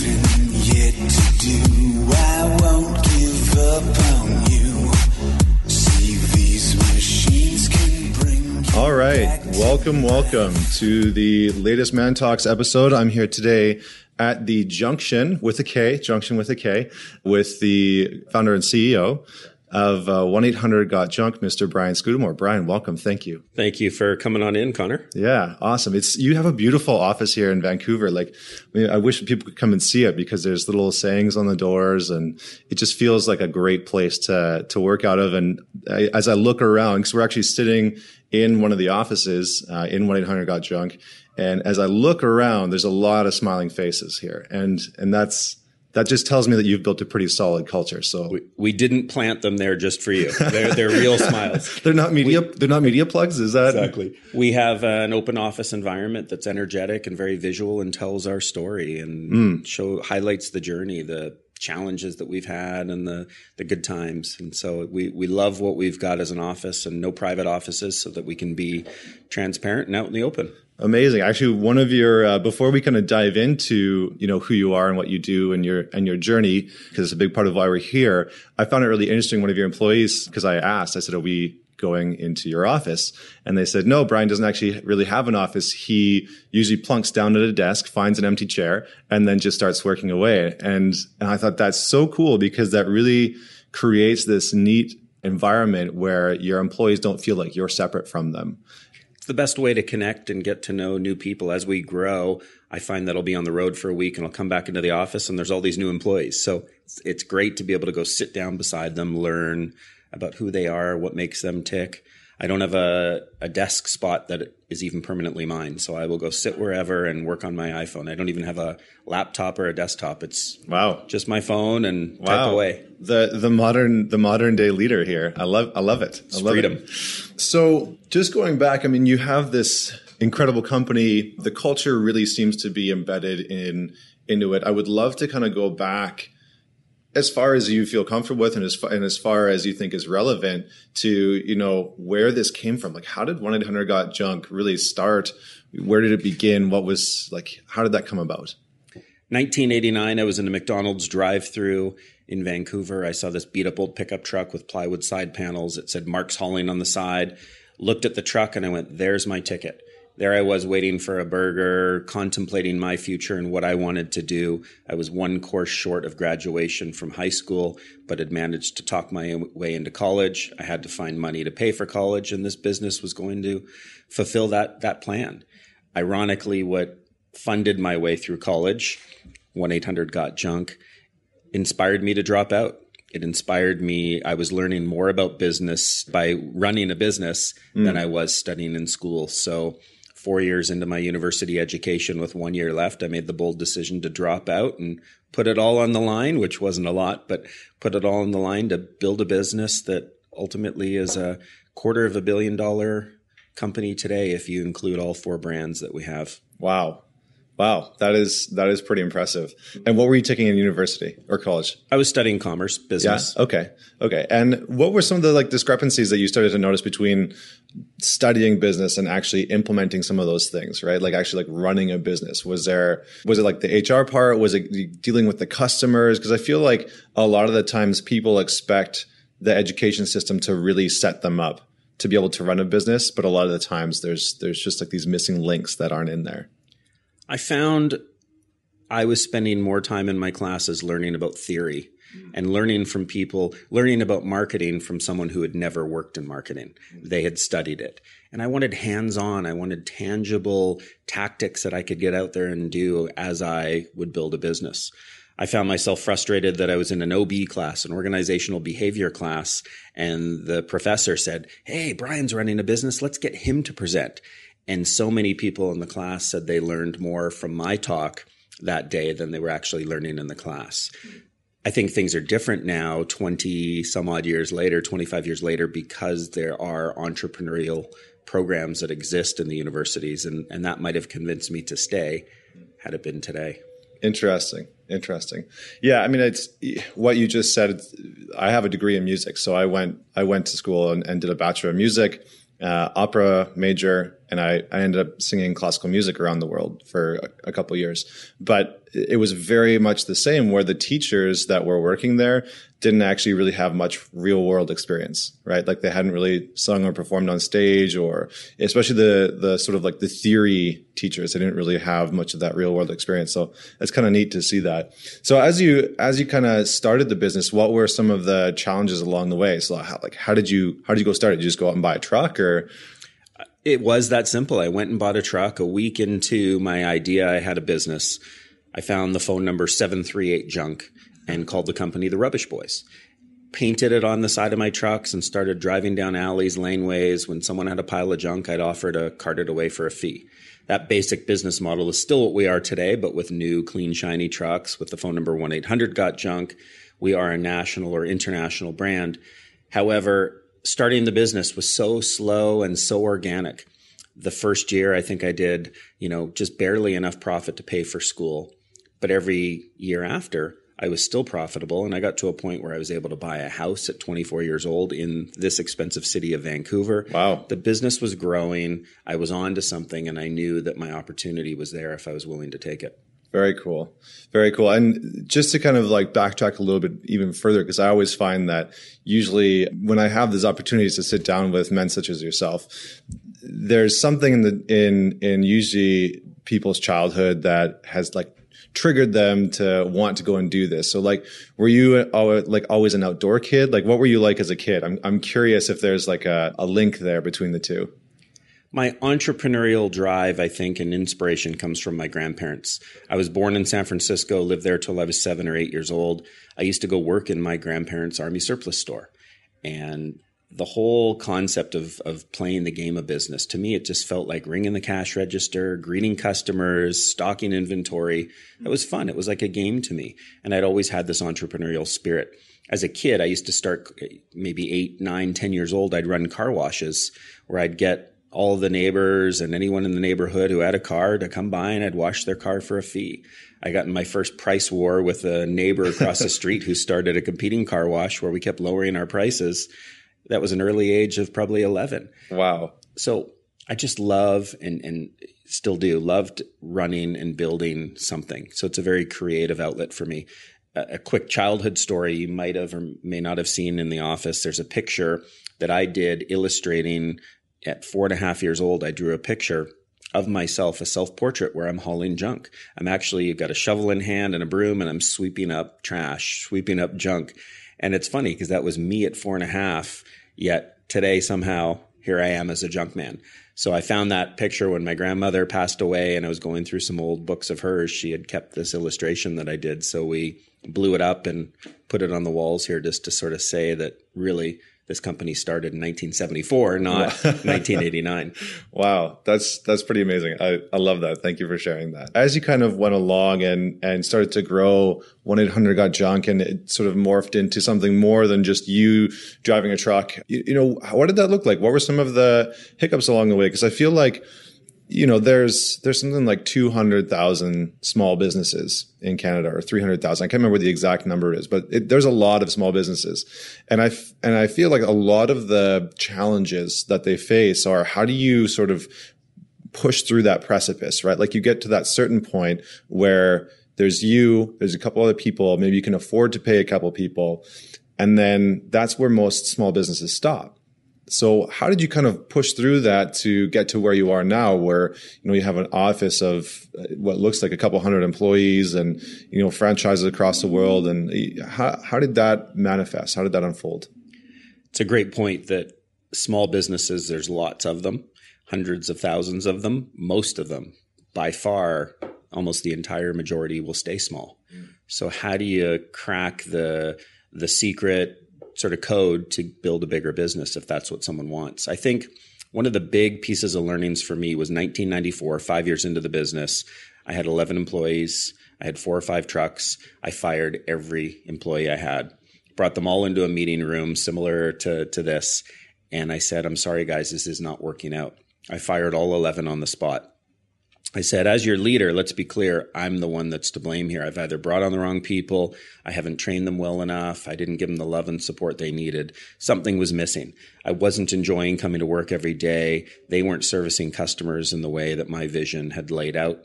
living yet to do. I won't give up on you. See, these machines can bring All right. Welcome, welcome to the latest Man Talks episode. I'm here today at the Junktion with a K, Junktion with a K, with the founder and CEO of uh, 1 800 Got Junk, Mr. Brian Scudamore. Brian, welcome. Thank you. Thank you for coming on in, Connor. Yeah, awesome. It's you have a beautiful office here in Vancouver. Like, I, mean, I wish people could come and see it because there's little sayings on the doors, and it just feels like a great place to to work out of. And I, as I look around, because we're actually sitting in one of the offices uh, in one eight hundred got junk, and as I look around, there's a lot of smiling faces here, and and that's that just tells me that you've built a pretty solid culture. So We, we didn't plant them there just for you. They're, they're real smiles. they're not media. they're not media plugs. Is that Exactly. We have uh, an open office environment that's energetic and very visual and tells our story and show highlights the journey, the challenges that we've had and the the good times. And so we we love what we've got as an office and no private offices so that we can be transparent and out in the open. Amazing. Actually, one of your uh, before we kind of dive into you know who you are and what you do and your and your journey because it's a big part of why we're here. I found it really interesting. One of your employees because I asked, I said, "Are we going into your office?" And they said, "No, Brian doesn't actually really have an office. He usually plunks down at a desk, finds an empty chair, and then just starts working away." And and I thought that's so cool because that really creates this neat environment where your employees don't feel like you're separate from them. It's the best way to connect and get to know new people as we grow. I find that I'll be on the road for a week and I'll come back into the office and there's all these new employees. So it's, it's great to be able to go sit down beside them, learn about who they are, what makes them tick. I don't have a, a desk spot that is even permanently mine. So I will go sit wherever and work on my iPhone. I don't even have a laptop or a desktop. It's Wow. just my phone and type away. The the modern the modern day leader here. I love I love it. I love freedom. it. So just going back, I mean, you have this incredible company. The culture really seems to be embedded in into it. I would love to kind of go back as far as you feel comfortable with and as far, and as far as you think is relevant to you know where this came from like how did 1-800 got junk really start where did it begin what was like how did that come about 1989, I was in a McDonald's drive-through in Vancouver. I saw this beat-up old pickup truck with plywood side panels. It said Mark's Hauling on the side. Looked at the truck and I went, "There's my ticket." There I was waiting for a burger, contemplating my future and what I wanted to do. I was one course short of graduation from high school, but had managed to talk my way into college. I had to find money to pay for college, and this business was going to fulfill that that plan. Ironically, what funded my way through college, 1 800 Got Junk, inspired me to drop out. It inspired me. I was learning more about business by running a business mm. than I was studying in school. So, four years into my university education with one year left, I made the bold decision to drop out and put it all on the line, which wasn't a lot, but put it all on the line to build a business that ultimately is a quarter of a billion dollar company today, if you include all four brands that we have. wow wow that is that is pretty impressive and what were you taking in university or college I was studying commerce, business. Yeah. Okay. Okay. And what were some of the like discrepancies that you started to notice between studying business and actually implementing some of those things, right? Like actually like running a business. Was there was it like the HR part? Was it dealing with the customers? Because I feel like a lot of the times people expect the education system to really set them up to be able to run a business, but a lot of the times there's there's just like these missing links that aren't in there. I found I was spending more time in my classes learning about theory and learning from people, learning about marketing from someone who had never worked in marketing. They had studied it. And I wanted hands on, I wanted tangible tactics that I could get out there and do as I would build a business. I found myself frustrated that I was in an OB class, an organizational behavior class, and the professor said, Hey, Brian's running a business. Let's get him to present. And so many people in the class said they learned more from my talk that day than they were actually learning in the class. I think things are different now, 20 some odd years later, 25 years later, because there are entrepreneurial programs that exist in the universities. And, and that might have convinced me to stay had it been today. Interesting. Interesting. Yeah, I mean, it's what you just said. I have a degree in music, so I went I went to school and, and did a bachelor of music, uh, opera major, and I, I ended up singing classical music around the world for a, a couple years. But it was very much the same where the teachers that were working there didn't actually really have much real world experience, right? Like they hadn't really sung or performed on stage or especially the, the sort of like the theory teachers, they didn't really have much of that real world experience. So it's kind of neat to see that. So as you, as you kind of started the business, what were some of the challenges along the way? So how, like, how did you, how did you go start it? Did you just go out and buy a truck or? It was that simple. I went and bought a truck a week into my idea. I had a business. I found the phone number 738 junk and called the company the Rubbish Boys. Painted it on the side of my trucks and started driving down alleys, laneways. When someone had a pile of junk, I'd offer to cart it away for a fee. That basic business model is still what we are today, but with new, clean, shiny trucks with the phone number 1 800 Got Junk. We are a national or international brand. However, starting the business was so slow and so organic. The first year, I think I did, you know, just barely enough profit to pay for school. But every year after, I was still profitable. And I got to a point where I was able to buy a house at 24 years old in this expensive city of Vancouver. Wow. The business was growing. I was on to something, and I knew that my opportunity was there if I was willing to take it. Very cool. Very cool. And just to kind of like backtrack a little bit even further, because I always find that usually when I have these opportunities to sit down with men such as yourself, there's something in the, in, in usually people's childhood that has like triggered them to want to go and do this. So like, were you uh, like always an outdoor kid? Like, what were you like as a kid? I'm, I'm curious if there's like a, a link there between the two. My entrepreneurial drive, I think, and inspiration comes from my grandparents. I was born in San Francisco, lived there till I was seven or eight years old. I used to go work in my grandparents' army surplus store. And the whole concept of of playing the game of business. To me it just felt like ringing the cash register greeting customers stocking inventory. It was fun. It was like a game to me. And i'd always had this entrepreneurial spirit. As a kid i used to start maybe eight nine ten years old i'd run car washes where i'd get all the neighbors and anyone in the neighborhood who had a car to come by and I'd wash their car for a fee. I got in my first price war with a neighbor across the street who started a competing car wash where we kept lowering our prices that was an early age of probably 11. Wow. So I just love and, and still do loved running and building something. So it's a very creative outlet for me. A, a quick childhood story you might have or may not have seen in the office. There's a picture that I did illustrating at four and a half years old. I drew a picture of myself, a self portrait where I'm hauling junk. I'm actually got a shovel in hand and a broom and I'm sweeping up trash, sweeping up junk. And it's funny because that was me at four and a half Yet today, somehow, here I am as a junk man. So I found that picture when my grandmother passed away and I was going through some old books of hers. She had kept this illustration that I did. So we blew it up and put it on the walls here just to sort of say that really this company started in 1974, not 1989. Wow, that's that's pretty amazing. I, I love that. Thank you for sharing that. As you kind of went along and and started to grow, one eight hundred got junk, and it sort of morphed into something more than just you driving a truck. You, you know, what did that look like? What were some of the hiccups along the way? Because I feel like you know, there's there's something like two hundred thousand small businesses in Canada, or three hundred thousand. I can't remember what the exact number is, but it, there's a lot of small businesses, and I and I feel like a lot of the challenges that they face are how do you sort of push through that precipice, right? Like you get to that certain point where there's you, there's a couple other people, maybe you can afford to pay a couple people, and then that's where most small businesses stop so how did you kind of push through that to get to where you are now, where, you know, you have an office of uh, what looks like a couple hundred employees and, you know, franchises across the world. And how, how did that manifest? How did that unfold? It's a great point that small businesses, there's lots of them, hundreds of thousands of them. Most of them, by far, almost the entire majority will stay small. Mm. So how do you crack the, the secret sort of code to build a bigger business if that's what someone wants. I think one of the big pieces of learnings for me was 1994, five years into the business. I had 11 employees. I had four or five trucks. I fired every employee I had, brought them all into a meeting room similar to, to this. And I said, I'm sorry, guys, this is not working out. I fired all 11 on the spot. I said, as your leader, let's be clear, I'm the one that's to blame here. I've either brought on the wrong people, I haven't trained them well enough, I didn't give them the love and support they needed. Something was missing. I wasn't enjoying coming to work every day. They weren't servicing customers in the way that my vision had laid out.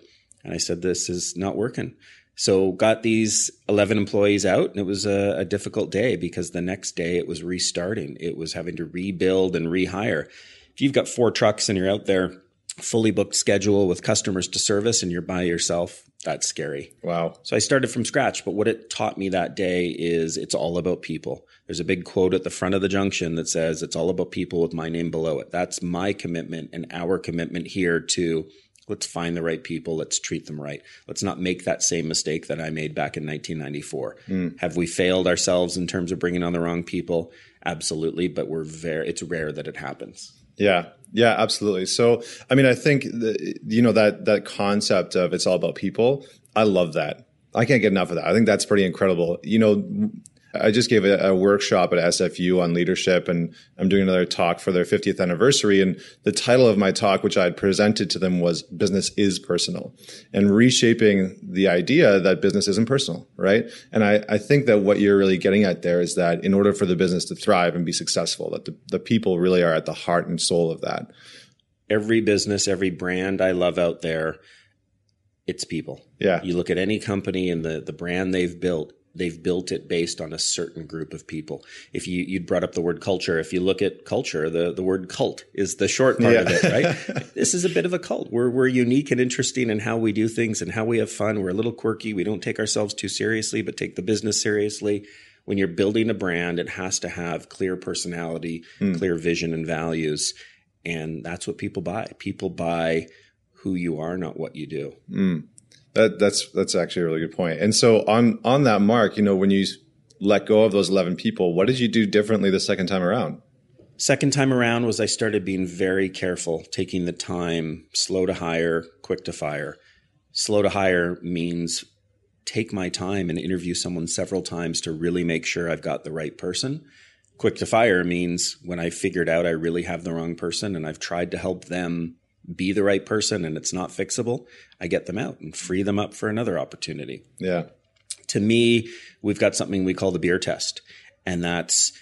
And I said, this is not working. So got these 11 employees out and it was a, a difficult day because the next day it was restarting. It was having to rebuild and rehire. If you've got four trucks and you're out there fully booked schedule with customers to service and you're by yourself, that's scary. Wow. So I started from scratch, but what it taught me that day is it's all about people. There's a big quote at the front of the Junktion that says it's all about people with my name below it. That's my commitment and our commitment here to let's find the right people, let's treat them right. Let's not make that same mistake that I made back in 1994. Mm. Have we failed ourselves in terms of bringing on the wrong people? Absolutely, but we're very it's rare that it happens. Yeah. Yeah, absolutely. So, I mean, I think the, you know that that concept of it's all about people. I love that. I can't get enough of that. I think that's pretty incredible. You know, I just gave a, a, workshop at SFU on leadership, and I'm doing another talk for their 50th anniversary. And the title of my talk, which I had presented to them, was "Business is Personal," and reshaping the idea that business isn't personal, right? And I, I think that what you're really getting at there is that in order for the business to thrive and be successful, that the, the people really are at the heart and soul of that. Every business, every brand I love out there, it's people. Yeah. You look at any company and the the brand they've built they've built it based on a certain group of people. If you you brought up the word culture, if you look at culture, the the word cult is the short part yeah. of it, right? this is a bit of a cult. We're we're unique and interesting in how we do things and how we have fun. We're a little quirky. We don't take ourselves too seriously, but take the business seriously. When you're building a brand, it has to have clear personality, mm. clear vision and values, and that's what people buy. People buy who you are, not what you do. Mm. That, that's that's actually a really good point. And so on on that mark, you know, when you let go of those eleven people, what did you do differently the second time around? Second time around was I started being very careful, taking the time, slow to hire, quick to fire. Slow to hire means take my time and interview someone several times to really make sure I've got the right person. Quick to fire means when I figured out I really have the wrong person and I've tried to help them be the right person and it's not fixable, I get them out and free them up for another opportunity. Yeah. To me, we've got something we call the beer test. And that's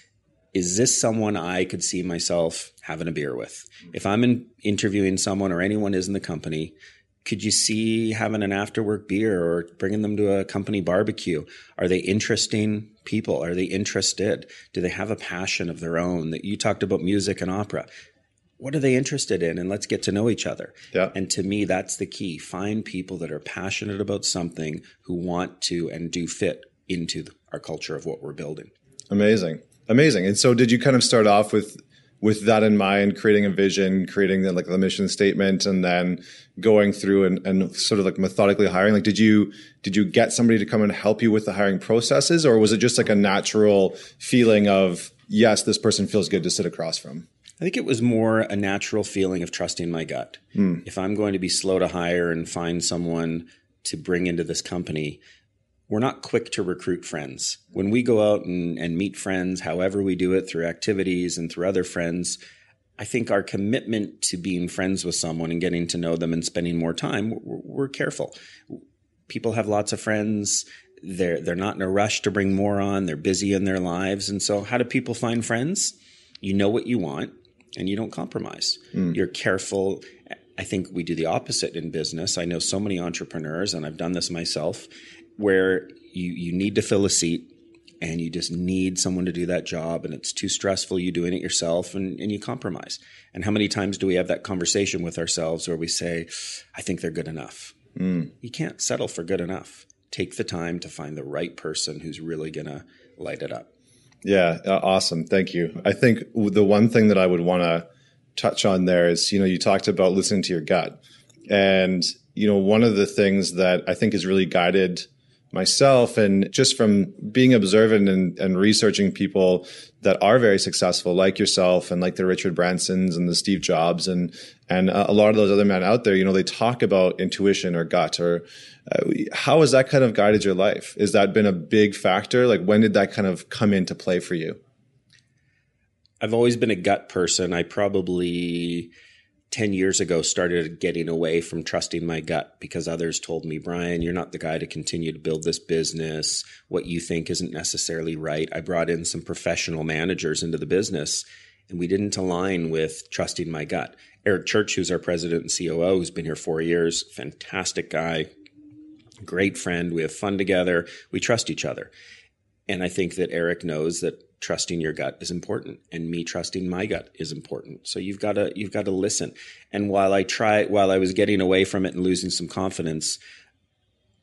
is this someone I could see myself having a beer with? If I'm in, interviewing someone or anyone is in the company, could you see having an after work beer or bringing them to a company barbecue? Are they interesting people? Are they interested? Do they have a passion of their own? That you talked about music and opera what are they interested in? And let's get to know each other. Yeah. and to me that's the key. Find people that are passionate about something who want to and do fit into our culture of what we're building. Amazing. Amazing. And so did you kind of start off with with that in mind creating a vision creating the, like the mission statement and then going through and, and sort of like methodically hiring? Like did you did you get somebody to come and help you with the hiring processes? Or was it just like a natural feeling of yes this person feels good to sit across from I think it was more a natural feeling of trusting my gut. Mm. If I'm going to be slow to hire and find someone to bring into this company, we're not quick to recruit friends. When we go out and, and meet friends, however we do it through activities and through other friends, I think our commitment to being friends with someone and getting to know them and spending more time, we're, we're careful. People have lots of friends. They're they're not in a rush to bring more on. They're busy in their lives, and so how do people find friends? You know what you want and you don't compromise. Mm. You're careful. I think we do the opposite in business. I know so many entrepreneurs, and I've done this myself, where you, you need to fill a seat and you just need someone to do that job and it's too stressful you doing it yourself and, and you compromise. And how many times do we have that conversation with ourselves where we say, I think they're good enough? Mm. You can't settle for good enough. Take the time to find the right person who's really going to light it up. Yeah, uh, awesome. Thank you. I think the one thing that I would want to touch on there is, you know, you talked about listening to your gut. And, you know, one of the things that I think has really guided myself and just from being observant and, and researching people that are very successful like yourself and like the richard bransons and the steve jobs and and a lot of those other men out there you know they talk about intuition or gut or uh, how has that kind of guided your life? Is that been a big factor? Like when did that kind of come into play for you? I've always been a gut person. I probably 10 years ago started getting away from trusting my gut because others told me, Brian, you're not the guy to continue to build this business. What you think isn't necessarily right. I brought in some professional managers into the business and we didn't align with trusting my gut. Eric Church, who's our president and COO, who's been here four years, fantastic guy, great friend. We have fun together. We trust each other. And I think that Eric knows that trusting your gut is important and me trusting my gut is important. So you've got to you've got to listen. And while i try while i was getting away from it and losing some confidence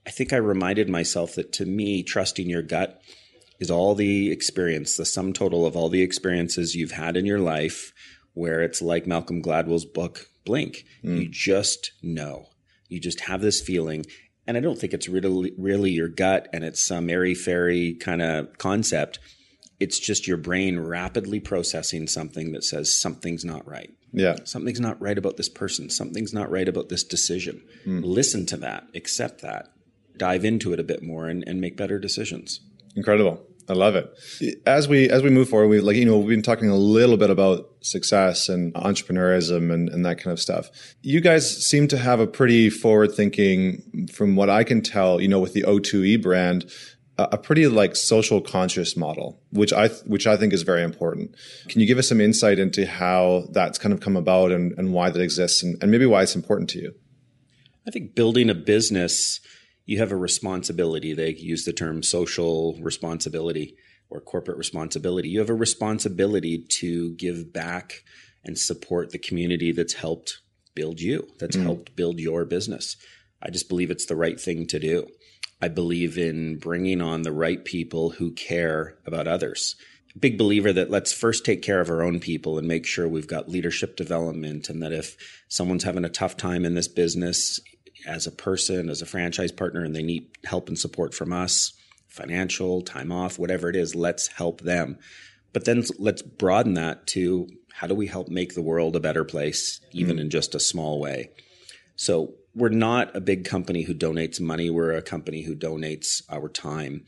i think i reminded myself that to me trusting your gut is all the experience the sum total of all the experiences you've had in your life where it's like malcolm gladwell's book blink. Mm. you just know. You just have this feeling. And i don't think it's really really your gut and it's some airy fairy kind of concept it's just your brain rapidly processing something that says something's not right. Yeah. Something's not right about this person. Something's not right about this decision. Mm. Listen to that, accept that, dive into it a bit more and, and make better decisions. Incredible. I love it. As we as we move forward, we like you know we've been talking a little bit about success and entrepreneurism and, and that kind of stuff. You guys seem to have a pretty forward thinking, from what I can tell, you know, with the O2E brand, a pretty like social conscious model, which I which I think is very important. Can you give us some insight into how that's kind of come about and, and why that exists and, and maybe why it's important to you? I think building a business, you have a responsibility. They use the term social responsibility or corporate responsibility. You have a responsibility to give back and support the community that's helped build you, that's mm. helped build your business. I just believe it's the right thing to do. I believe in bringing on the right people who care about others. Big believer that let's first take care of our own people and make sure we've got leadership development. And that if someone's having a tough time in this business as a person, as a franchise partner, and they need help and support from us, financial, time off, whatever it is, let's help them. But then let's broaden that to how do we help make the world a better place, even mm. in just a small way? So we're not a big company who donates money. We're a company who donates our time.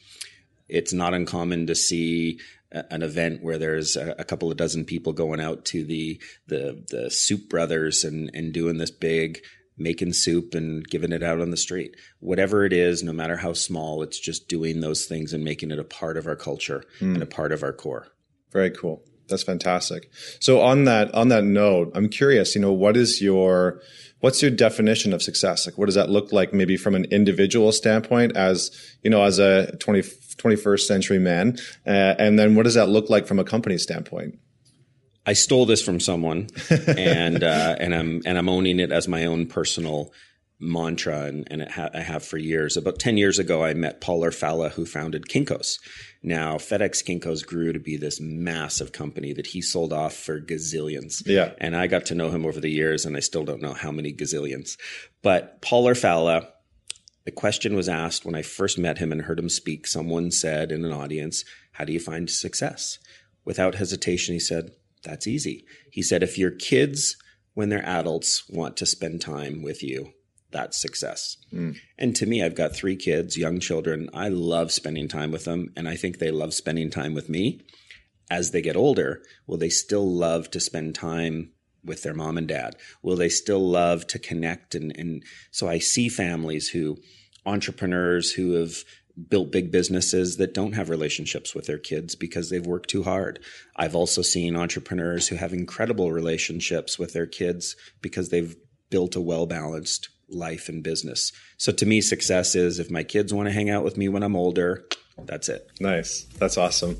It's not uncommon to see an event where there's a, couple of dozen people going out to the the the soup brothers and and doing this big making soup and giving it out on the street. Whatever it is, no matter how small, it's just doing those things and making it a part of our culture mm. and a part of our core. Very cool. That's fantastic. So on that on that note, I'm curious, you know, what is your what's your definition of success? Like, what does that look like maybe from an individual standpoint as, you know, as a 20, 21st century man? Uh, and then what does that look like from a company standpoint? I stole this from someone and, uh, and I'm, and I'm owning it as my own personal mantra and, and ha- I have for years. About 10 years ago, I met Paul Orfalea, who founded Kinko's. Now, FedEx Kinko's grew to be this massive company that he sold off for gazillions. Yeah. And I got to know him over the years, and I still don't know how many gazillions. But Paul Orfalea, the question was asked when I first met him and heard him speak. Someone said in an audience, How do you find success? Without hesitation, he said, That's easy. He said, If your kids, when they're adults, want to spend time with you, that's success. Mm. And to me, I've got three kids, young children. I love spending time with them, and I think they love spending time with me. As they get older, will they still love to spend time with their mom and dad? Will they still love to connect? And, and so I see families who, entrepreneurs who have built big businesses that don't have relationships with their kids because they've worked too hard. I've also seen entrepreneurs who have incredible relationships with their kids because they've built a well balanced life and business. So to me, success is if my kids want to hang out with me when I'm older, that's it. Nice. That's awesome.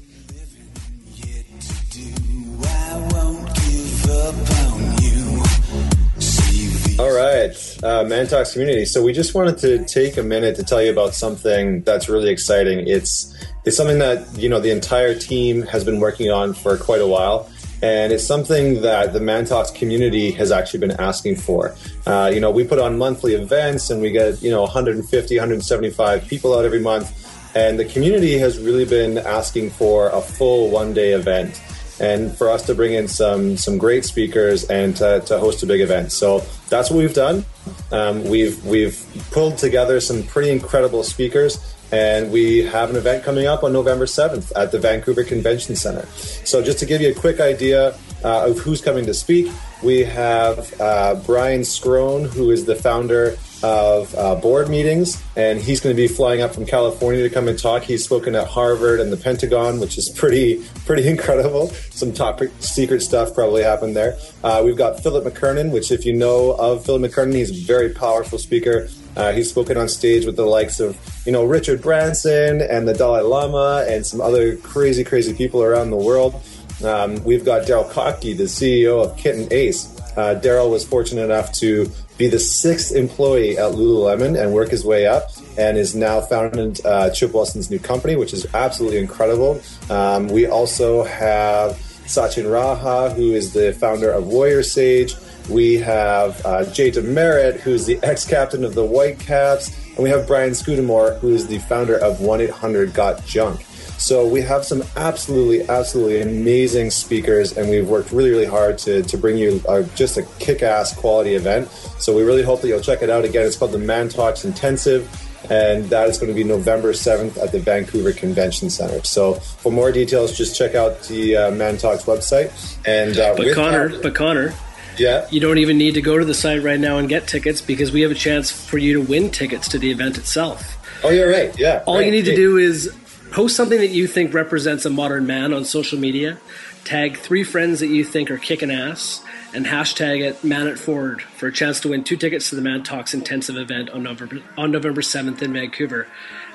All right, uh, Mantalks community. So we just wanted to take a minute to tell you about something that's really exciting. It's it's something that you know the entire team has been working on for quite a while and it's something that the Mantalks community has actually been asking for. Uh, you know, we put on monthly events and we get, you know, 150, 175 people out every month. And the community has really been asking for a full one day event and for us to bring in some some great speakers and to, to host a big event. So that's what we've done. Um, we've we've pulled together some pretty incredible speakers and we have an event coming up on November 7th at the Vancouver Convention Center. So, just to give you a quick idea, uh, of who's coming to speak. We have uh, Brian Scrone, who is the founder of uh, board meetings, and he's going to be flying up from California to come and talk. He's spoken at Harvard and the Pentagon, which is pretty pretty incredible. Some top secret stuff probably happened there. Uh, we've got Philip McKernan, which if you know of Philip McKernan, he's a very powerful speaker. Uh, he's spoken on stage with the likes of, you know, Richard Branson and the Dalai Lama and some other crazy, crazy people around the world. Um, we've got Daryl Kopke, the CEO of Kit and Ace. Uh, Daryl was fortunate enough to be the sixth employee at Lululemon and work his way up, and is now founded uh, Chip Wilson's new company, which is absolutely incredible. Um, we also have Satyen Raja, who is the founder of Warrior Sage. We have uh, Jay DeMerit, who's the ex-captain of the Whitecaps, and we have Brian Scudamore, who is the founder of 1-800 Got Junk. So we have some absolutely, absolutely amazing speakers, and we've worked really, really hard to, to bring you uh, just a kick-ass quality event. So we really hope that you'll check it out. Again, it's called the Man Talks Intensive, and that is going to be November 7th at the Vancouver Convention Center. So for more details, just check out the uh, Man Talks website. And uh, but Connor, that, but Connor, yeah. You don't even need to go to the site right now and get tickets because we have a chance for you to win tickets to the event itself. Oh, you're right. Yeah. All right. you need to do is Post something that you think represents a modern man on social media. Tag three friends that you think are kicking ass, and hashtag it Man It Forward for a chance to win two tickets to the Man Talks intensive event on November on November seventh in Vancouver.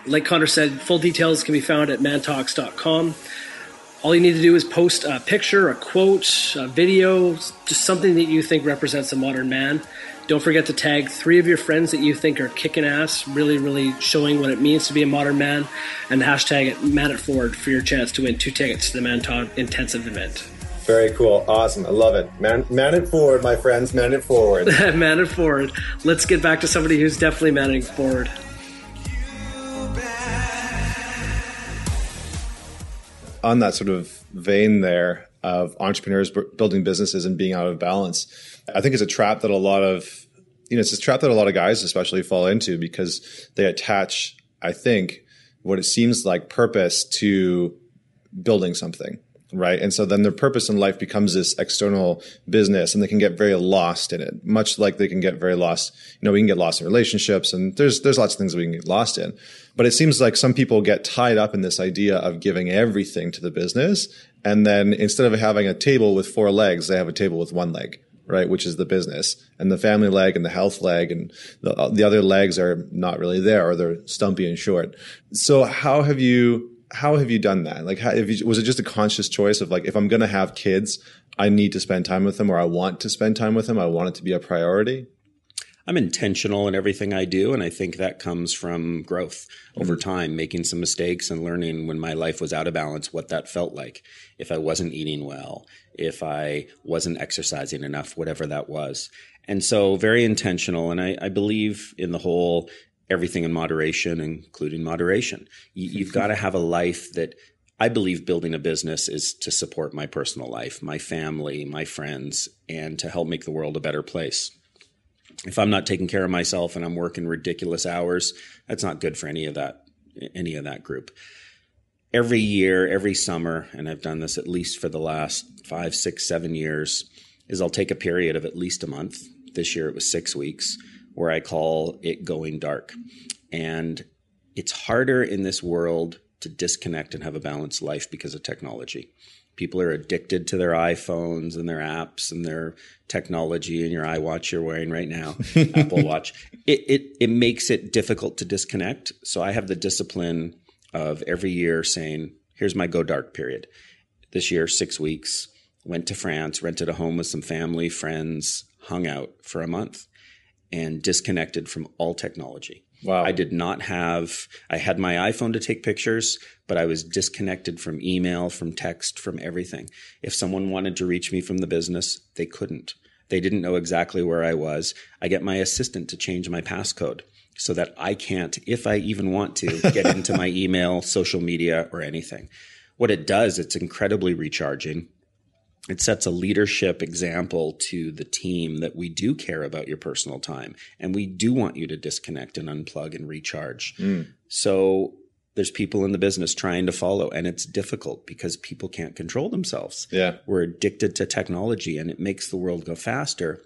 Like Connor said, full details can be found at mantalks.com. All you need to do is post a picture, a quote, a video, just something that you think represents a modern man. Don't forget to tag three of your friends that you think are kicking ass, really, really showing what it means to be a modern man, and hashtag it Man It Forward for your chance to win two tickets to the Man Talk intensive event. Very cool. Awesome. I love it. Man, man it forward, my friends. Man it forward. man it forward. Let's get back to somebody who's definitely manning forward. On that sort of vein there of entrepreneurs building businesses and being out of balance, I think it's a trap that a lot of you know it's a trap that a lot of guys especially fall into because they attach I think what it seems like purpose to building something right? And so then their purpose in life becomes this external business and they can get very lost in it much like they can get very lost you know we can get lost in relationships and there's there's lots of things we can get lost in. But it seems like some people get tied up in this idea of giving everything to the business and then instead of having a table with four legs they have a table with one leg right? Which is the business and the family leg and the health leg and the, the other legs are not really there or they're stumpy and short. So how have you, how have you done that? Like, how, you, was it just a conscious choice of like, if I'm going to have kids, I need to spend time with them or I want to spend time with them. I want it to be a priority. I'm intentional in everything I do. And I think that comes from growth over mm-hmm. time, making some mistakes and learning when my life was out of balance, what that felt like. If I wasn't eating well, if I wasn't exercising enough, whatever that was. And so very intentional. And I, I believe in the whole everything in moderation, including moderation. You, you've got to have a life that I believe building a business is to support my personal life, my family, my friends, and to help make the world a better place. If I'm not taking care of myself and I'm working ridiculous hours, that's not good for any of that any of that group every year, every summer, and I've done this at least for the last five, six, seven years, is I'll take a period of at least a month. This year it was six weeks, where I call it going dark. And it's harder in this world to disconnect and have a balanced life because of technology. People are addicted to their iPhones and their apps and their technology and your iWatch you're wearing right now, Apple Watch. It, it it makes it difficult to disconnect. So I have the discipline of every year saying, here's my go dark period. This year, six weeks, went to France, rented a home with some family, friends, hung out for a month, and disconnected from all technology. Wow. I did not have, I had my iPhone to take pictures, but I was disconnected from email, from text, from everything. If someone wanted to reach me from the business, they couldn't. They didn't know exactly where I was. I get my assistant to change my passcode so that I can't, if I even want to, get into my email, social media, or anything. What it does, it's incredibly recharging. It sets a leadership example to the team that we do care about your personal time and we do want you to disconnect and unplug and recharge. Mm. So there's people in the business trying to follow and it's difficult because people can't control themselves. Yeah. We're addicted to technology and it makes the world go faster.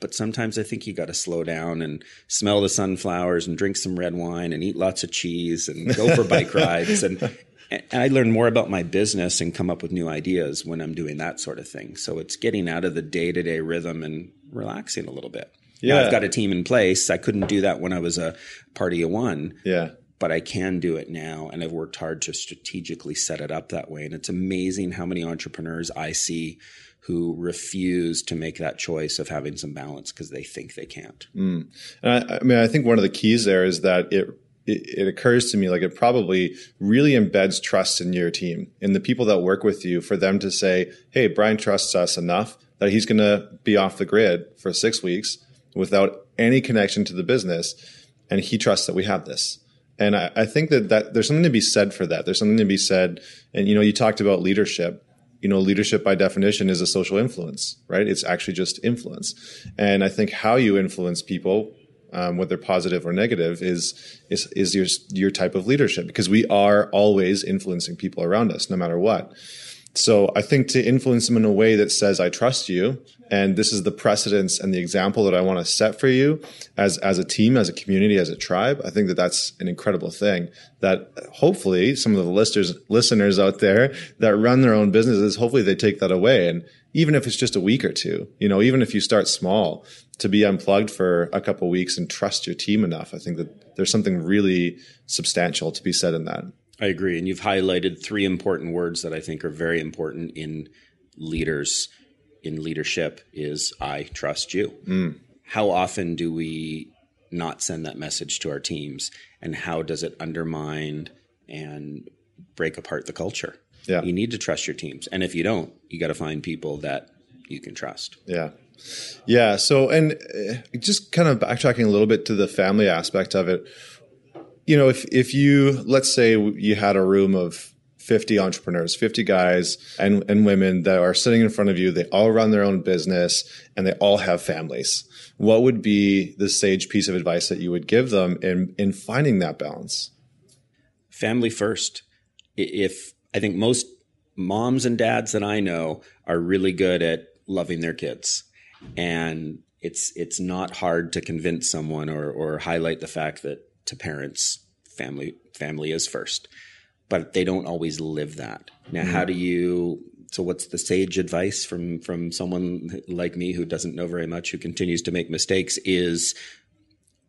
But sometimes I think you got to slow down and smell the sunflowers and drink some red wine and eat lots of cheese and go for bike rides. And, and I learn more about my business and come up with new ideas when I'm doing that sort of thing. So it's getting out of the day to day rhythm and relaxing a little bit. Yeah. Now, I've got a team in place. I couldn't do that when I was a party of one. Yeah but I can do it now. And I've worked hard to strategically set it up that way. And it's amazing how many entrepreneurs I see who refuse to make that choice of having some balance because they think they can't. Mm. I, I, mean, I think one of the keys there is that it, it, it occurs to me like it probably really embeds trust in your team, in the people that work with you, for them to say, "Hey, Brian trusts us enough that he's going to be off the grid for six weeks without any connection to the business, and he trusts that we have this." And I, I think that, that there's something to be said for that. There's something to be said. And, you know, you talked about leadership. You know, leadership by definition is a social influence, right? It's actually just influence. And I think how you influence people, um, whether positive or negative, is, is, is your, your type of leadership because we are always influencing people around us, no matter what. So I think to influence them in a way that says, I trust you. And this is the precedence and the example that I want to set for you as, as a team, as a community, as a tribe. I think that that's an incredible thing that hopefully some of the listeners, listeners out there that run their own businesses, hopefully they take that away. And even if it's just a week or two, you know, even if you start small to be unplugged for a couple weeks and trust your team enough, I think that there's something really substantial to be said in that. I agree. And you've highlighted three important words that I think are very important in leaders in leadership is I trust you. Mm. How often do we not send that message to our teams and how does it undermine and break apart the culture? Yeah. You need to trust your teams. And if you don't, you got to find people that you can trust. Yeah. Yeah. So, and uh, just kind of backtracking a little bit to the family aspect of it you know, if if you let's say you had a room of 50 entrepreneurs, 50 guys and, and women that are sitting in front of you, they all run their own business and they all have families. What would be the sage piece of advice that you would give them in in finding that balance? Family first. If I think most moms and dads that I know are really good at loving their kids. And it's it's not hard to convince someone or or highlight the fact that to parents family family is first but they don't always live that now mm-hmm. how do you so what's the sage advice from from someone like me who doesn't know very much who continues to make mistakes is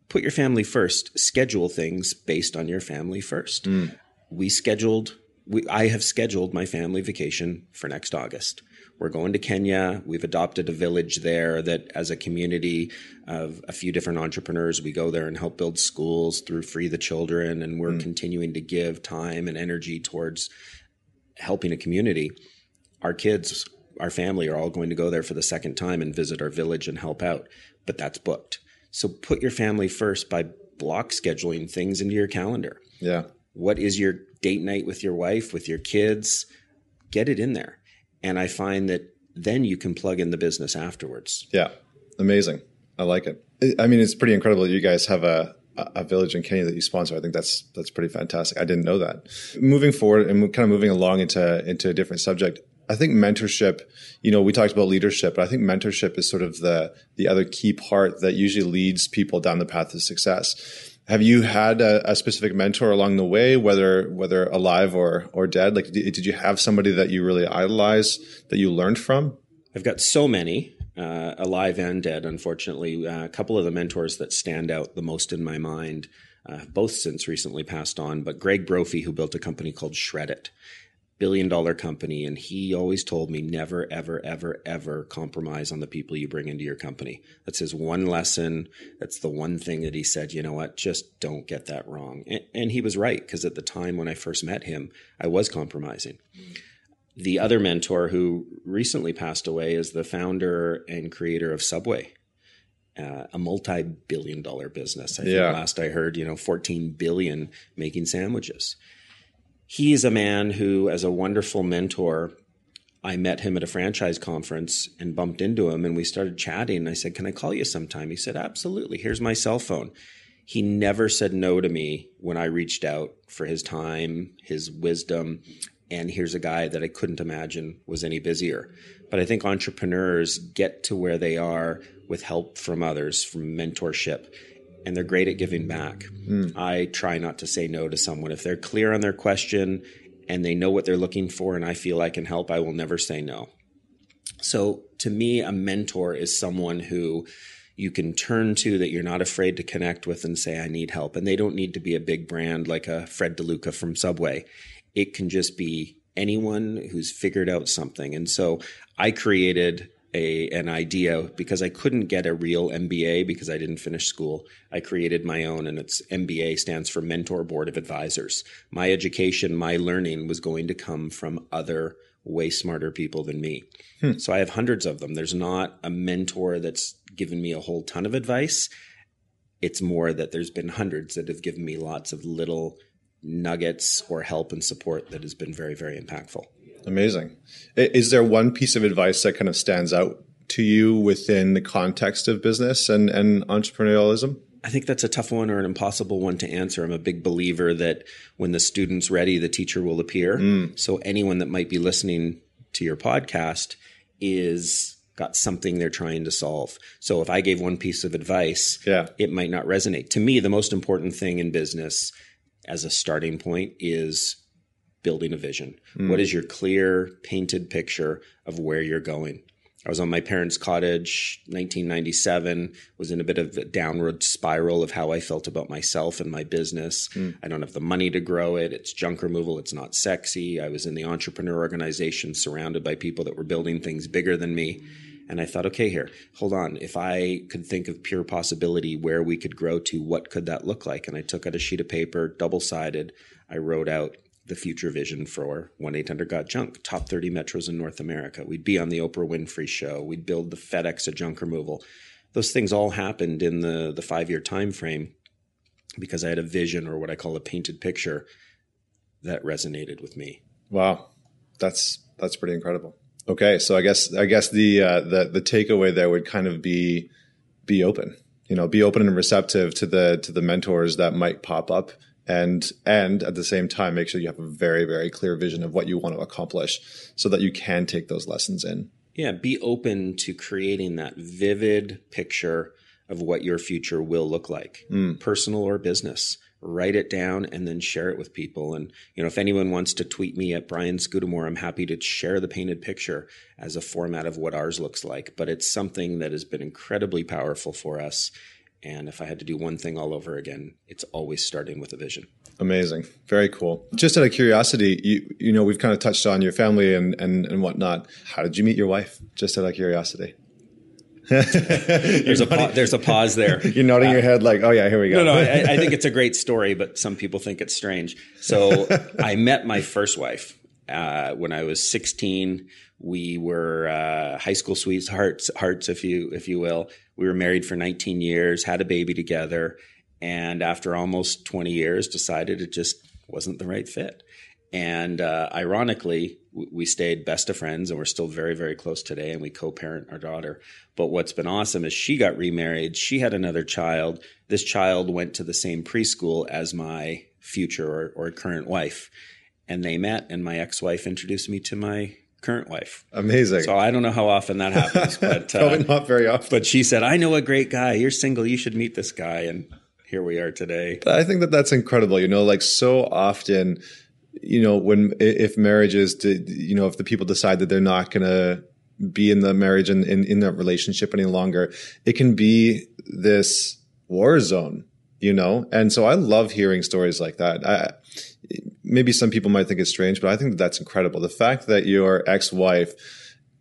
put your family first schedule things based on your family first mm. we scheduled we, i have scheduled my family vacation for next august we're going to Kenya. We've adopted a village there that, as a community of a few different entrepreneurs, we go there and help build schools through Free the Children. And we're mm. continuing to give time and energy towards helping a community. Our kids, our family are all going to go there for the second time and visit our village and help out. But that's booked. So put your family first by block scheduling things into your calendar. Yeah. What is your date night with your wife, with your kids? Get it in there. And I find that then you can plug in the business afterwards. Yeah. Amazing. I like it. I mean, it's pretty incredible that you guys have a, a village in Kenya that you sponsor. I think that's that's pretty fantastic. I didn't know that. Moving forward and kind of moving along into into a different subject. I think mentorship, you know, we talked about leadership, but I think mentorship is sort of the the other key part that usually leads people down the path of success have you had a, a, specific mentor along the way, whether whether alive or or dead? Like, did, did you have somebody that you really idolized that you learned from? I've got so many, uh, alive and dead. Unfortunately, uh, a couple of the mentors that stand out the most in my mind, uh, both since recently passed on. But Greg Brophy, who built a company called Shred-it, billion dollar company and he always told me never ever ever ever compromise on the people you bring into your company. That's his one lesson. That's the one thing that he said you know what? Just don't get that wrong. And, and he was right because at the time when i first met him i was compromising. The other mentor who recently passed away is the founder and creator of subway uh, a multi-billion dollar business. I think yeah. last i heard you know 14 billion making sandwiches he is a man who, as a wonderful mentor, I met him at a franchise conference and bumped into him and we started chatting. I said, Can I call you sometime? He said, Absolutely. Here's my cell phone. he never said no to me when I reached out for his time, his wisdom. And here's a guy that I couldn't imagine was any busier. But I think entrepreneurs get to where they are with help from others, from mentorship, and they're great at giving back. Mm. I try not to say no to someone. If they're clear on their question and they know what they're looking for and I feel I can help, I will never say no. So to me, a mentor is someone who you can turn to that you're not afraid to connect with and say, I need help. And they don't need to be a big brand like a Fred DeLuca from Subway. It can just be anyone who's figured out something. And so I created a an idea because I couldn't get a real MBA because I didn't finish school. I created my own and it's MBA stands for Mentor Board of Advisors. My education, my learning was going to come from other way smarter people than me. Hmm. So I have hundreds of them. There's not a mentor that's given me a whole ton of advice. It's more that there's been hundreds that have given me lots of little nuggets or help and support that has been very, very impactful. Amazing. Is there one piece of advice that kind of stands out to you within the context of business and, and entrepreneurialism? I think that's a tough one or an impossible one to answer. I'm a big believer that when the student's ready, the teacher will appear. Mm. So anyone that might be listening to your podcast is got something they're trying to solve. So if I gave one piece of advice, yeah. it might not resonate. To me, the most important thing in business as a starting point is building a vision. Mm. What is your clear painted picture of where you're going? I was on my parents' cottage, 1997, was in a bit of a downward spiral of how I felt about myself and my business. Mm. I don't have the money to grow it. It's junk removal. It's not sexy. I was in the entrepreneur organization surrounded by people that were building things bigger than me. And I thought, okay, here, hold on. If I could think of pure possibility where we could grow to, what could that look like? And I took out a sheet of paper, double sided. I wrote out the future vision for 1 800 Got Junk, top 30 metros in North America. We'd be on the Oprah Winfrey show. We'd build the FedEx of junk removal. Those things all happened in the, the five year time frame because I had a vision or what I call a painted picture that resonated with me. Wow. That's that's pretty incredible. Okay, so I guess I guess the uh, the the takeaway there would kind of be be open. You know, be open and receptive to the to the mentors that might pop up and and at the same time make sure you have a very very clear vision of what you want to accomplish so that you can take those lessons in. Yeah be open to creating that vivid picture of what your future will look like mm. personal or business. Write it down and then share it with people. And you know if anyone wants to tweet me at brian scudamore i'm happy to share the painted picture as a format of what ours looks like. But it's something that has been incredibly powerful for us and if I had to do one thing all over again, it's always starting with a vision. Amazing. Very cool. Just out of curiosity, you you know, we've kind of touched on your family and and, and whatnot. How did you meet your wife? Just out of curiosity. there's a pa- there's a pause there. You're nodding uh, your head like, oh yeah, here we go. No, no, I, I, think it's a great story, but some people think it's strange. So I met my first wife uh, when I was 16. We were uh, high school sweethearts, hearts, if you if you will. We were married for 19 years, had a baby together, and after almost 20 years, decided it just wasn't the right fit. And uh, ironically, we stayed best of friends and we're still very, very close today. And we co parent our daughter. But what's been awesome is she got remarried. She had another child. This child went to the same preschool as my future or, or current wife. And they met, and my ex wife introduced me to my current wife. Amazing. So I don't know how often that happens, but uh, probably not very often. But she said, "I know a great guy. You're single. You should meet this guy." And here we are today. I think that that's incredible. You know, like so often, you know, when if marriages, you know, if the people decide that they're not going to be in the marriage and in, in that relationship any longer, it can be this war zone. You know, and so I love hearing stories like that. I, maybe some people might think it's strange, but I think that that's incredible. The fact that your ex-wife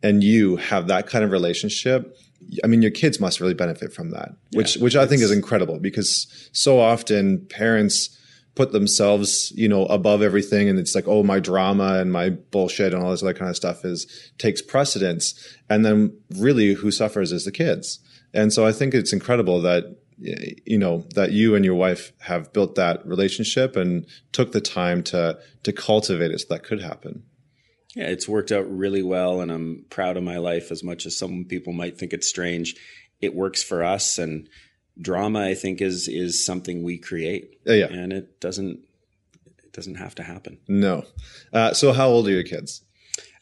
and you have that kind of relationship, I mean, your kids must really benefit from that, which which I think is incredible because so often parents put themselves, you know, above everything, and it's like, oh, my drama and my bullshit and all this other kind of stuff is takes precedence, and then really who suffers is the kids. And so I think it's incredible that you know that you and your wife have built that relationship and took the time to to cultivate it so that could happen yeah it's worked out really well and i'm proud of my life as much as some people might think it's strange it works for us and drama I think is is something we create. Yeah, yeah. And it doesn't it doesn't have to happen. No. Uh, so how old are your kids?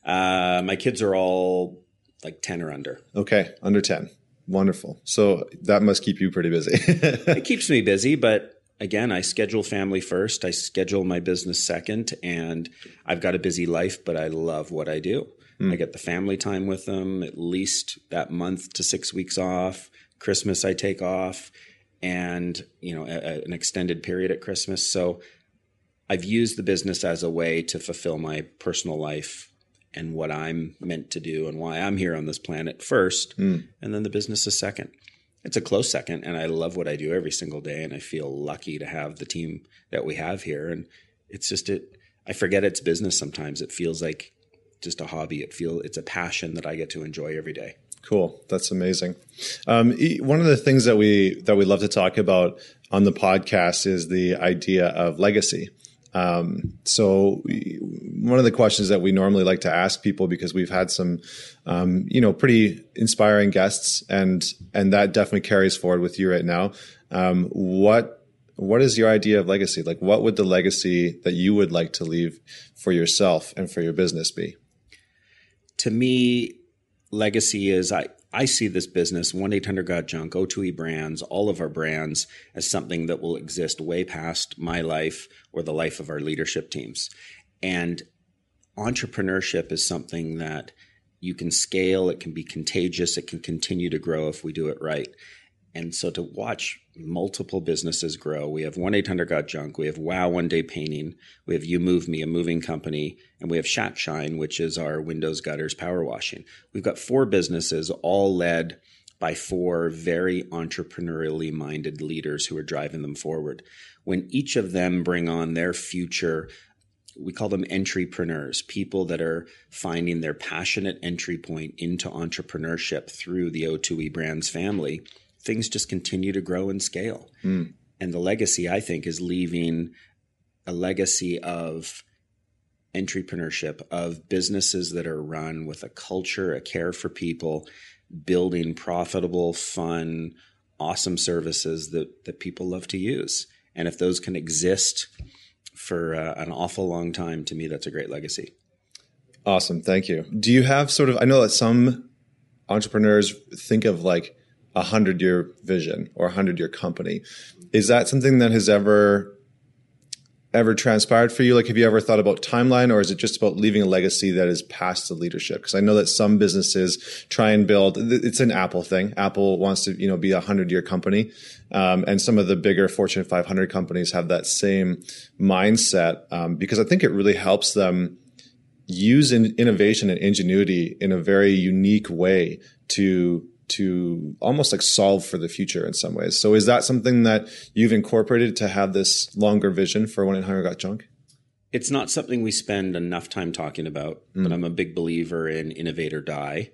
Uh, my kids are all like 10 or under. Okay, under 10. Wonderful. So that must keep you pretty busy. It keeps me busy, but again, I schedule family first. I schedule my business second, and I've got a busy life, but I love what I do. Hmm. I get the family time with them, at least that month to six weeks off. Christmas, I take off, and you know, a, a- an extended period at Christmas. So I've used the business as a way to fulfill my personal life and what I'm meant to do and why I'm here on this planet first, and then the business is second. It's a close second, and I love what I do every single day, and I feel lucky to have the team that we have here. And it's just it. I forget it's business sometimes. It feels like just a hobby. It feel it's a passion that I get to enjoy every day. Cool. That's amazing. Um, one of the things that we that we love to talk about on the podcast is the idea of legacy. Um, so one of the questions that we normally like to ask people because we've had some, um, you know, pretty inspiring guests, and and that definitely carries forward with you right now. Um, what what is your idea of legacy? Like, what would the legacy that you would like to leave for yourself and for your business be? to me, legacy is I, I see this business, 1 800 Got Junk, O2E brands, all of our brands, as something that will exist way past my life or the life of our leadership teams. And entrepreneurship is something that you can scale, it can be contagious, it can continue to grow if we do it right. And so to watch multiple businesses grow, we have 1 800 Got Junk, we have Wow One Day Painting, we have You Move Me, a moving company, and we have Shack Shine, which is our windows, gutters, power washing. We've got four businesses all led by four very entrepreneurially minded leaders who are driving them forward. When each of them bring on their future we call them entrepreneurs, people that are finding their passionate entry point into entrepreneurship through the O2E Brands family. Things just continue to grow and scale. And the legacy, I think, is leaving a legacy of entrepreneurship, of businesses that are run with a culture, a care for people, building profitable, fun, awesome services that, that people love to use. And if those can exist for uh, an awful long time, to me, that's a great legacy. Awesome. Thank you. Do you have sort of, I know that some entrepreneurs think of like a hundred year vision or a hundred year company. Is that something that has ever, ever transpired for you? Like, have you ever thought about timeline or is it just about leaving a legacy that is past the leadership? Because I know that some businesses try and build, it's an Apple thing. Apple wants to, you know, be a hundred year company. Um, and some of the bigger Fortune 500 companies have that same mindset um, because I think it really helps them use in innovation and ingenuity in a very unique way to to almost like solve for the future in some ways. So is that something that you've incorporated to have this longer vision for 1-800 Got Junk? It's not something we spend enough time talking about, hmm. but I'm a big believer in innovate or die.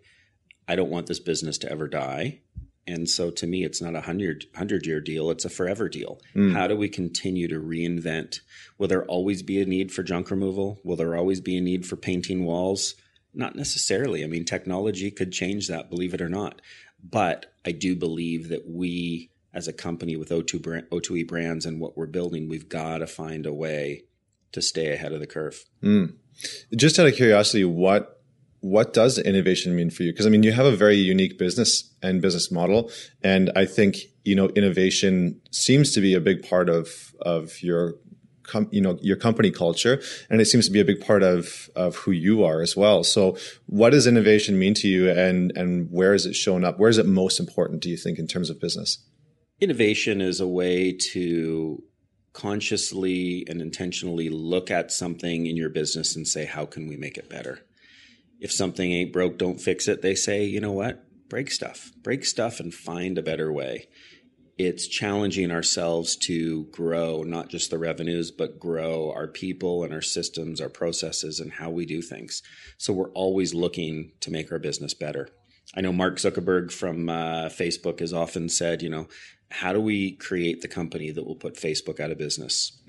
I don't want this business to ever die. And so to me, it's not a hundred hundred year deal. It's a forever deal. Hmm. How do we continue to reinvent? Will there always be a need for junk removal? Will there always be a need for painting walls? Not necessarily. I mean, technology could change that, believe it or not. But I do believe that we, as a company with O2 brand, O2E brands and what we're building, we've got to find a way to stay ahead of the curve. Mm. Just out of curiosity, what what does innovation mean for you? Because I mean, you have a very unique business and business model, and I think you know innovation seems to be a big part of of your com- you know your company culture, and it seems to be a big part of of who you are as well. So, what does innovation mean to you, and and where is it showing up? Where is it most important? Do you think in terms of business? Innovation is a way to consciously and intentionally look at something in your business and say, how can we make it better? If something ain't broke, don't fix it. They say, you know what? Break stuff. Break stuff and find a better way. It's challenging ourselves to grow not just the revenues, but grow our people and our systems, our processes, and how we do things. So we're always looking to make our business better. I know Mark Zuckerberg from uh, Facebook has often said, you know, how do we create the company that will put Facebook out of business?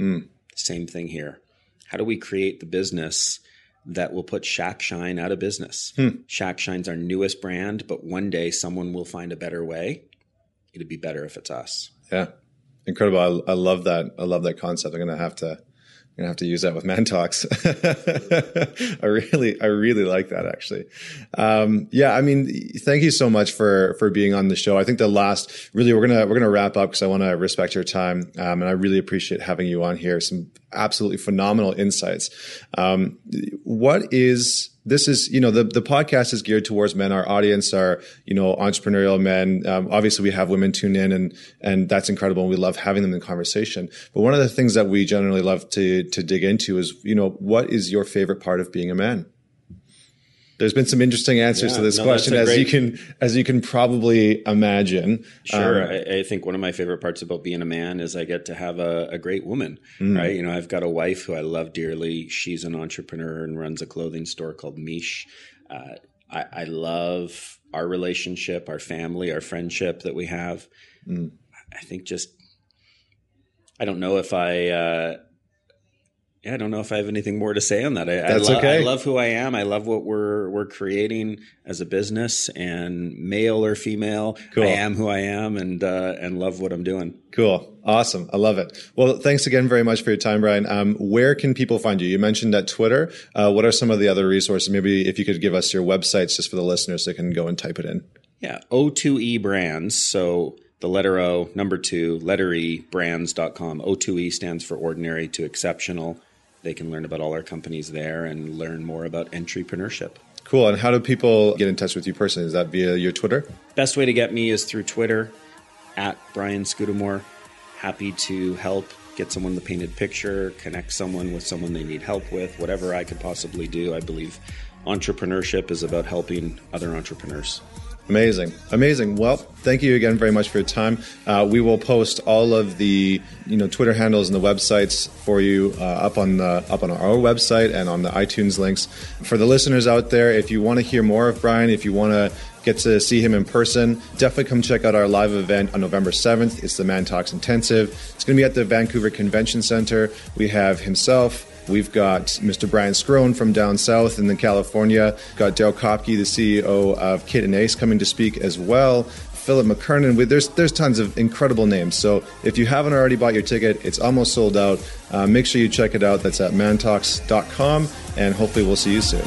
Same thing here. How do we create the business that will put Shack Shine out of business? Shack Shine's our newest brand, but one day someone will find a better way it'd be better if it's us. Yeah, incredible. I, I love that. I love that concept. I'm gonna have to I'm gonna have to use that with man talks. I really, I really like that actually. Um, yeah, I mean, thank you so much for for being on the show. I think the last, really, we're gonna we're gonna wrap up because I want to respect your time, um, and I really appreciate having you on here. Some absolutely phenomenal insights. Um, what is this is you know the the podcast is geared towards men. Our audience are you know entrepreneurial men. Um, obviously, we have women tune in, and and that's incredible. And we love having them in conversation. But one of the things that we generally love to to dig into is you know what is your favorite part of being a man? There's been some interesting answers Yeah, to this no, question as a you can as you can probably imagine Sure. Um, I, I think one of my favorite parts about being a man is I get to have a, a great woman, Mm. right? You know, I've got a wife who I love dearly. She's an entrepreneur and runs a clothing store called Mish. Uh, I, I love our relationship, our family, our friendship that we have. Mm. I think just, I don't know if I, uh, yeah, I don't know if I have anything more to say on that. I, That's I, lo- okay. I love who I am. I love what we're we're creating as a business, and male or female, Cool. I am who I am, and uh, and love what I'm doing. Cool. Awesome. I love it. Well, thanks again very much for your time, Brian. Um, where can people find you? You mentioned at Twitter. Uh, what are some of the other resources? Maybe if you could give us your websites just for the listeners they can go and type it in. Yeah, O2E brands. So the letter O, number two, letter E, brands.com. O2E stands for ordinary to exceptional. They can learn about all our companies there and learn more about entrepreneurship. Cool. And how do people get in touch with you personally? Is that via your Twitter? Best way to get me is through Twitter at Brian Scudamore. Happy to help get someone the painted picture, connect someone with someone they need help with, whatever I could possibly do. I believe entrepreneurship is about helping other entrepreneurs. Amazing, amazing. Well, thank you again very much for your time. Uh, we will post all of the you know Twitter handles and the websites for you uh, up on the up on our website and on the iTunes links. For the listeners out there, if you want to hear more of Brian, if you want to get to see him in person, definitely come check out our live event on November 7th. It's the Man Talks Intensive. It's going to be at the Vancouver Convention Center. We have himself. We've got Mr. Brian Scrone from down south in the California. Got Dale Kopke, the CEO of Kit and Ace, coming to speak as well. Philip McKernan. We- There's there's tons of incredible names. So if you haven't already bought your ticket, it's almost sold out. Uh, make sure you check it out. That's at mantalks.com, and hopefully we'll see you soon.